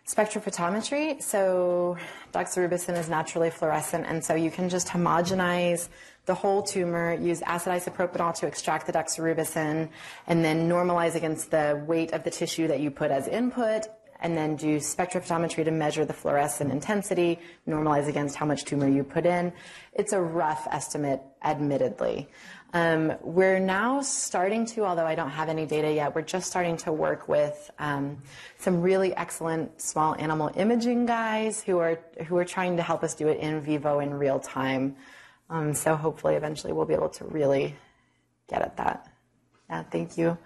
spectrophotometry. So doxorubicin is naturally fluorescent, and so you can just homogenize the whole tumor, use acid isopropanol to extract the doxorubicin, and then normalize against the weight of the tissue that you put as input, and then do spectrophotometry to measure the fluorescent intensity, normalize against how much tumor you put in. It's a rough estimate, admittedly. Um, we're now starting to, although I don't have any data yet, we're just starting to work with um, some really excellent small animal imaging guys who are who are trying to help us do it in vivo in real time. Um, so hopefully, eventually, we'll be able to really get at that. Yeah, thank you.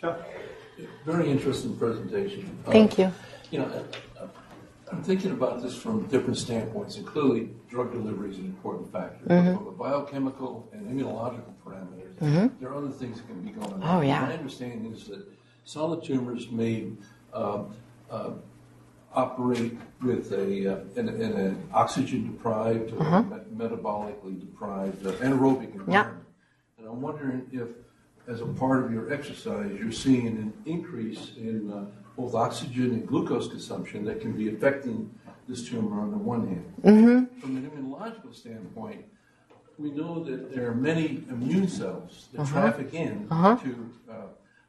Chuck? Very interesting presentation. Thank Uh, you. You know, uh, I'm thinking about this from different standpoints, and clearly drug delivery is an important factor. Mm-hmm. But From a biochemical and immunological parameters, there are other things that can be going on. Oh, yeah. My understanding is that solid tumors may um, uh, operate with a, uh, in in an oxygen deprived or Uh-huh. metabolically deprived uh, anaerobic environment. And I'm wondering if, as a part of your exercise, you're seeing an increase in uh, both oxygen and glucose consumption that can be affecting this tumor on the one hand. From an immunological standpoint, we know that there are many immune cells that traffic in to, uh,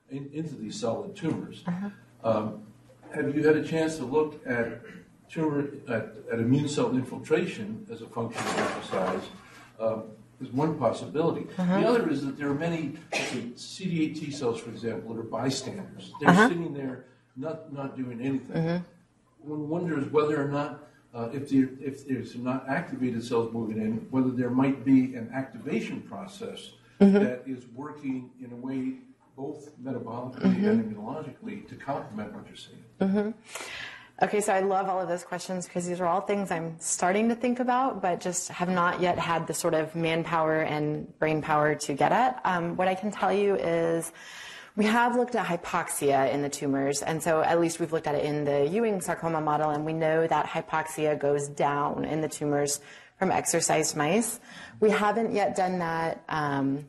in, into these solid tumors. Um, have you had a chance to look at tumor at, at immune cell infiltration as a function of exercise? Um, is one possibility. The other is that there are many CD8 T cells, for example, that are bystanders. They're sitting there, not not doing anything. One wonders whether or not, uh, if, there, if there's not activated cells moving in, whether there might be an activation process that is working in a way both metabolically and immunologically to complement what you're seeing. Okay, so I love all of those questions because these are all things I'm starting to think about, but just have not yet had the sort of manpower and brain power to get at. Um, what I can tell you is we have looked at hypoxia in the tumors, and so at least we've looked at it in the Ewing sarcoma model, and we know that hypoxia goes down in the tumors from exercised mice. We haven't yet done that. Um,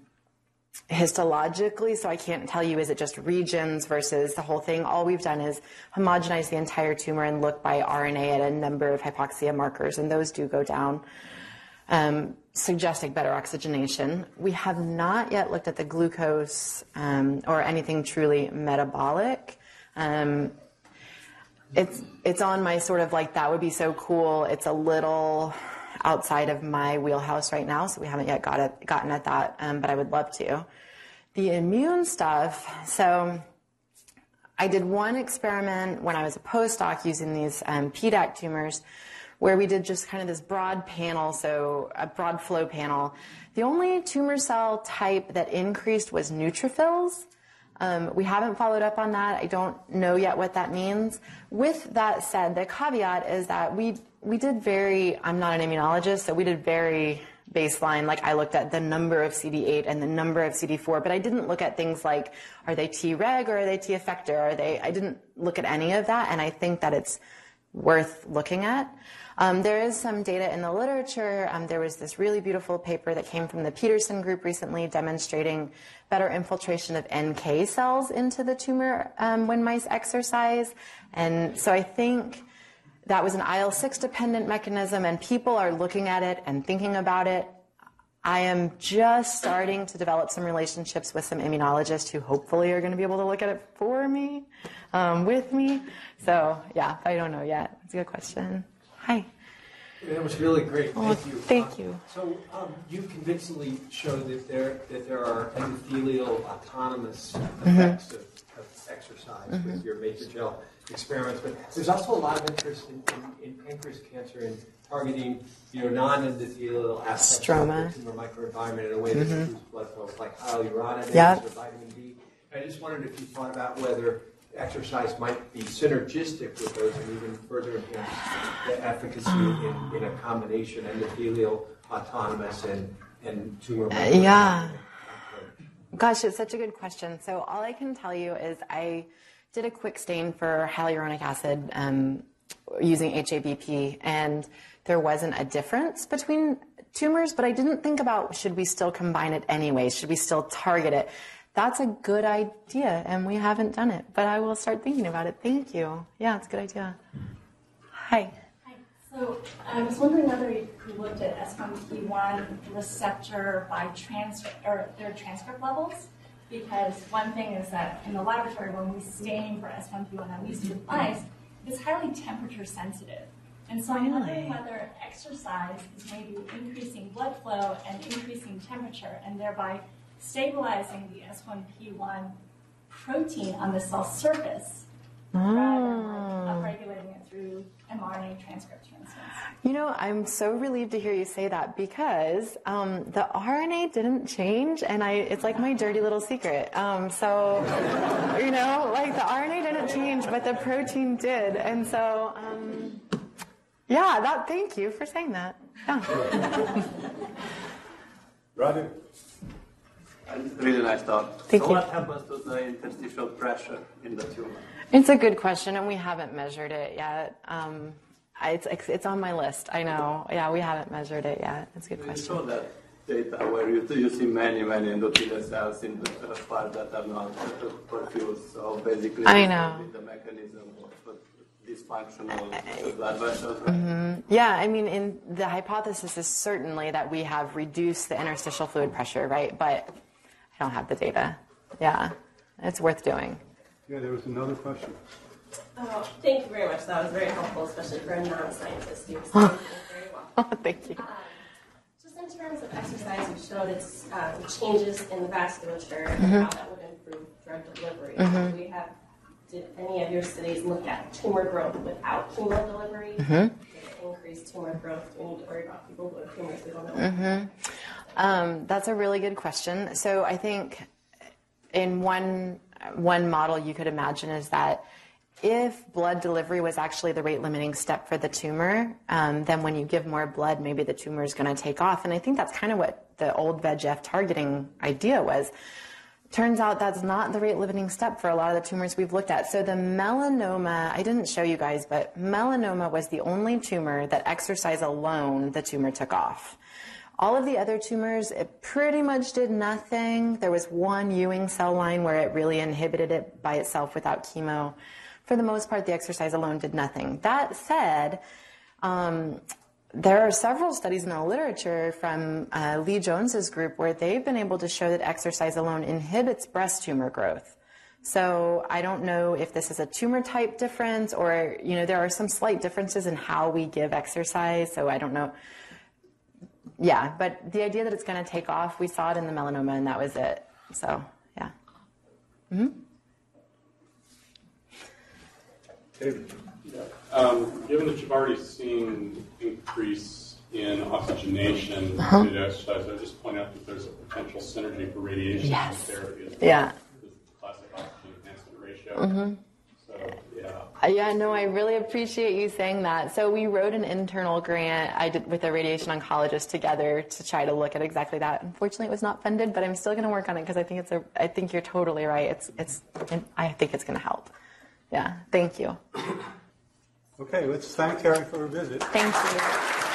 histologically, so I can't tell you is it just regions versus the whole thing. All we've done is homogenize the entire tumor and look by RNA at a number of hypoxia markers, and those do go down, um, suggesting better oxygenation. We have not yet looked at the glucose um, or anything truly metabolic. Um, it's it's on my sort of like that would be so cool. It's a little outside of my wheelhouse right now, so we haven't yet got it, gotten at that, um, but I would love to. The immune stuff, so I did one experiment when I was a postdoc using these um, PDAC tumors where we did just kind of this broad panel, so a broad flow panel. The only tumor cell type that increased was neutrophils. Um, we haven't followed up on that. I don't know yet what that means. With that said, the caveat is that we we did very. I'm not an immunologist, so we did very baseline. Like I looked at the number of CD8 and the number of CD4, but I didn't look at things like are they Treg or are they T effector? Are they? I didn't look at any of that, and I think that it's worth looking at. Um, there is some data in the literature. Um, there was this really beautiful paper that came from the Pedersen group recently demonstrating better infiltration of NK cells into the tumor um, when mice exercise. And so I think that was an IL 6 dependent mechanism, and people are looking at it and thinking about it. I am just starting to develop some relationships with some immunologists who hopefully are going to be able to look at it for me, um, with me. So, yeah, I don't know yet. It's a good question. Hi. That was really great. Oh, Thank you. thank you. So um, you convincingly showed that there that there are endothelial autonomous Mm-hmm. effects of, of exercise with your Matrigel experiments, but there's also a lot of interest in, in, in pancreas cancer in targeting you know non-endothelial aspects Stroma. of the tumor microenvironment in a way that improves blood flow, like hyaluronidase Yep. or vitamin D. I just wondered if you thought about whether exercise might be synergistic with those and even further enhance the efficacy in, in a combination endothelial, autonomous, and, and tumor. Uh, yeah. Gosh, it's such a good question. So all I can tell you is I did a quick stain for hyaluronic acid um, using HABP, and there wasn't a difference between tumors, but I didn't think about should we still combine it anyway? Should we still target it? That's a good idea, and we haven't done it, but I will start thinking about it. Thank you. Yeah, it's a good idea. Hi. Hi. So I was wondering whether you looked at S1P1 receptor by transcript or their transcript levels, because one thing is that in the laboratory when we stain for S1P1 on these two mice, it's highly temperature sensitive. And so I'm wondering whether exercise is maybe increasing blood flow and increasing temperature and thereby stabilizing the S1P1 protein on the cell surface rather than like upregulating it through mRNA transcripts, for instance. You know, I'm so relieved to hear you say that because um, the RNA didn't change, and I it's like my dirty little secret. Um, so, you know, like the RNA didn't change, but the protein did, and so um, yeah, that. Thank you for saying that. Yeah. Roger? Really nice talk. Thank so you. what happens to the interstitial pressure in the tumor? It's a good question, and we haven't measured it yet. Um, it's it's on my list. I know. Yeah, we haven't measured it yet. It's a good You question. show that data where you, you see many, many endothelial cells in the part that are not uh, perfused. So basically, I know. the mechanism of dysfunctional blood vessels. Yeah, I mean, in the hypothesis is certainly that we have reduced the interstitial fluid pressure, right? But I don't have the data. Yeah, it's worth doing. Yeah, there was another question. Oh, thank you very much. That was very helpful, especially for a non-scientist. You explained things very well. Thank you. Um, just in terms of exercise, you showed its um, changes in the vasculature and how that would improve drug delivery. Do we have? Did any of your studies look at tumor growth without chemo delivery? Did it increase tumor growth? Do we need to worry about people who have tumors we don't know? Um, that's a really good question. So I think in one one model you could imagine is that if blood delivery was actually the rate limiting step for the tumor, um, then when you give more blood, maybe the tumor is going to take off. And I think that's kind of what the old VEGF targeting idea was. Turns out that's not the rate limiting step for a lot of the tumors we've looked at. So the melanoma, I didn't show you guys, but melanoma was the only tumor that exercise alone the tumor took off. All of the other tumors, it pretty much did nothing. There was one Ewing cell line where it really inhibited it by itself without chemo. For the most part, the exercise alone did nothing. That said, um, there are several studies in the literature from uh, Lee Jones's group where they've been able to show that exercise alone inhibits breast tumor growth. So I don't know if this is a tumor type difference or, you know, there are some slight differences in how we give exercise. So I don't know. Yeah, but the idea that it's going to take off, we saw it in the melanoma and that was it. So, yeah. Um, given that you've already seen increase in oxygenation Uh-huh. due to exercise, I just point out that there's a potential synergy for radiation Yes. therapy as well. Yeah. Classic oxygen enhancement ratio. So, yeah. Uh, Yeah, no, I really appreciate you saying that. So we wrote an internal grant I did with a radiation oncologist together to try to look at exactly that. Unfortunately, it was not funded, but I'm still going to work on it because I think it's a. I think you're totally right. It's it's. I think it's going to help. Yeah. Thank you. Okay, let's thank Keri for her visit. Thank you.